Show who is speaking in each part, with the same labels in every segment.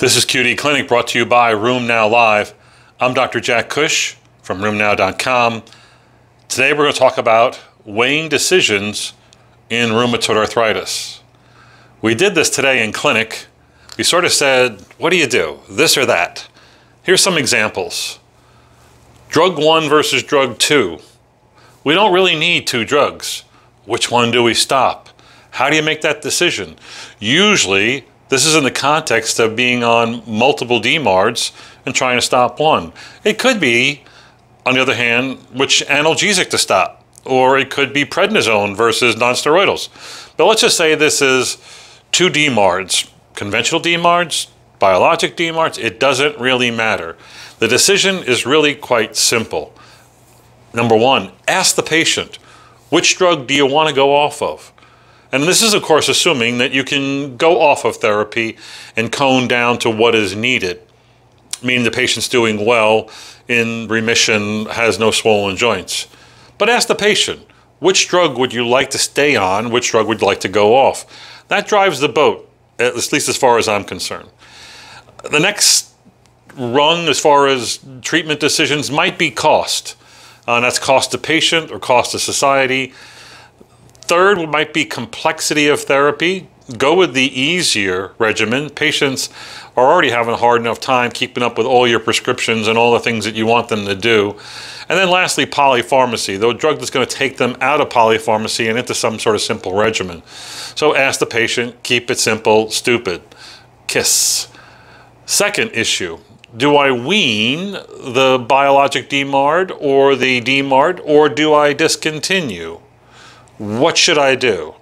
Speaker 1: This is QD Clinic brought to you by RheumNow Live. I'm Dr. Jack Cush from RheumNow.com. Today we're going to talk about weighing decisions in rheumatoid arthritis. We did this today in clinic. We sort of said, what do you do? This or that? Here's some examples. Drug one versus drug two. We don't really need two drugs. Which one do we stop? How do you make that decision? Usually, this is in the context of being on multiple DMARDs and trying to stop one. It could be, on the other hand, which analgesic to stop, or it could be prednisone versus nonsteroidals. But let's just say this is two DMARDs, conventional DMARDs, biologic DMARDs, it doesn't really matter. The decision is really quite simple. Number one, ask the patient, which drug do you want to go off of? And this is, of course, assuming that you can go off of therapy and cone down to what is needed, meaning the patient's doing well, in remission, has no swollen joints. But ask the patient, which drug would you like to stay on? Which drug would you like to go off? That drives the boat, at least as far as I'm concerned. The next rung, as far as treatment decisions, might be cost. Uh, and that's cost to patient or cost to society. Third might be complexity of therapy. Go with the easier regimen. Patients are already having a hard enough time keeping up with all your prescriptions and all the things that you want them to do. And then lastly, polypharmacy, the drug that's going to take them out of polypharmacy and into some sort of simple regimen. So ask the patient, keep it simple, stupid. KISS. Second issue, do I wean the biologic DMARD or the DMARD or do I discontinue? What should I do?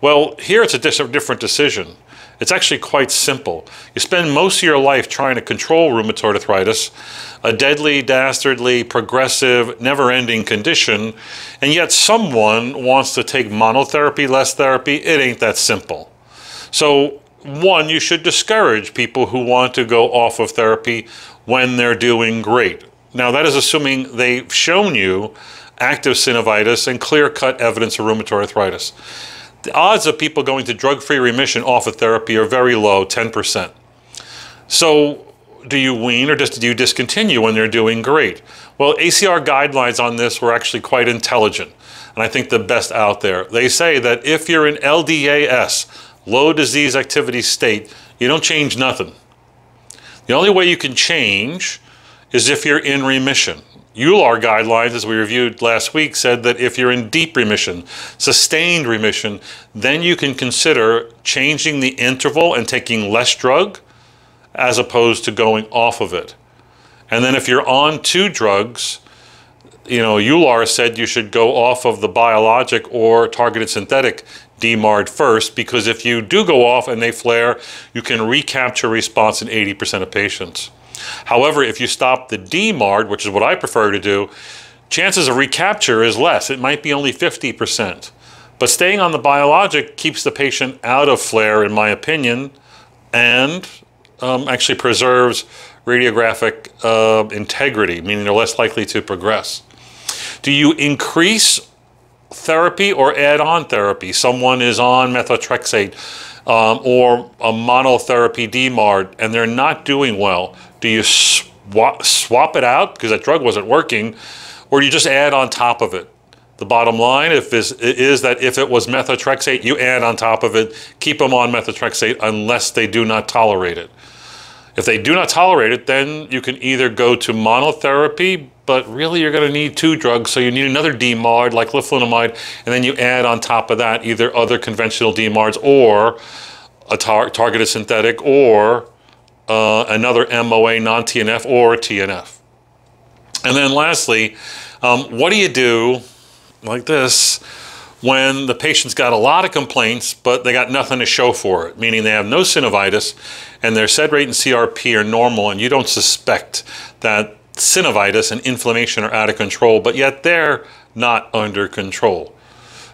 Speaker 1: Well, here it's a different decision. It's actually quite simple. You spend most of your life trying to control rheumatoid arthritis, a deadly, dastardly, progressive, never ending condition, and yet someone wants to take monotherapy, less therapy. It ain't that simple. So, one, you should discourage people who want to go off of therapy when they're doing great. Now, that is assuming they've shown you active synovitis and clear cut evidence of rheumatoid arthritis. The odds of people going to drug free remission off of therapy are very low 10%. So, do you wean or just do you discontinue when they're doing great? Well, ACR guidelines on this were actually quite intelligent, and I think the best out there. They say that if you're in LDAS, low disease activity state, you don't change nothing. The only way you can change is if you're in remission. EULAR guidelines, as we reviewed last week, said that if you're in deep remission, sustained remission, then you can consider changing the interval and taking less drug as opposed to going off of it. And then if you're on two drugs, you know, EULAR said you should go off of the biologic or targeted synthetic DMARD first because if you do go off and they flare, you can recapture response in 80% of patients. However, if you stop the DMARD, which is what I prefer to do, chances of recapture is less. It might be only 50%. But staying on the biologic keeps the patient out of flare, in my opinion, and um, actually preserves radiographic uh, integrity, meaning they're less likely to progress. Do you increase therapy or add on therapy? Someone is on methotrexate um, or a monotherapy DMARD and they're not doing well. Do you swap, swap it out because that drug wasn't working, or do you just add on top of it? The bottom line if is, is that if it was methotrexate, you add on top of it, keep them on methotrexate unless they do not tolerate it. If they do not tolerate it, then you can either go to monotherapy, but really you're going to need two drugs, so you need another DMARD like leflunomide, and then you add on top of that either other conventional DMARDs or a tar- targeted synthetic or uh, another MOA, non TNF, or TNF. And then lastly, um, what do you do like this when the patient's got a lot of complaints, but they got nothing to show for it, meaning they have no synovitis and their sed rate and CRP are normal, and you don't suspect that synovitis and inflammation are out of control, but yet they're not under control.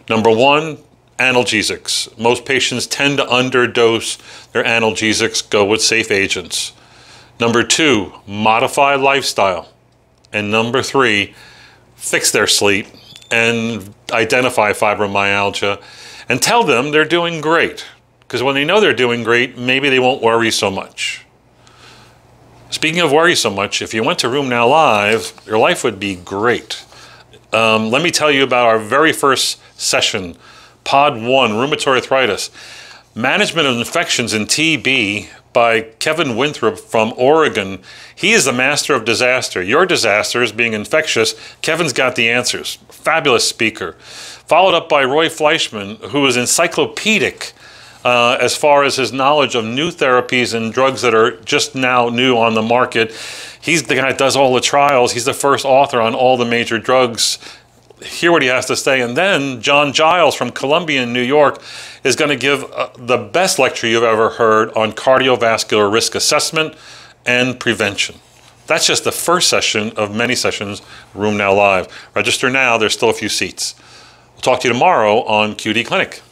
Speaker 1: Number one, analgesics. Most patients tend to underdose their analgesics, go with safe agents. Number two, modify lifestyle. And number three, fix their sleep and identify fibromyalgia and tell them they're doing great. Because when they know they're doing great, maybe they won't worry so much. Speaking of worry so much, if you went to RheumNow Live, your life would be great. Um, let me tell you about our very first session, Pod 1, Rheumatoid Arthritis. Management of Infections in TB by Kevin Winthrop from Oregon. He is the master of disaster. Your disaster is being infectious. Kevin's got the answers. Fabulous speaker. Followed up by Roy Fleischmann, who is encyclopedic uh, as far as his knowledge of new therapies and drugs that are just now new on the market. He's the guy that does all the trials. He's the first author on all the major drugs hear what he has to say. And then John Giles from Columbia in New York is going to give uh, the best lecture you've ever heard on cardiovascular risk assessment and prevention. That's just the first session of many sessions, RheumNow Live. Register now, there's still a few seats. We'll talk to you tomorrow on QD Clinic.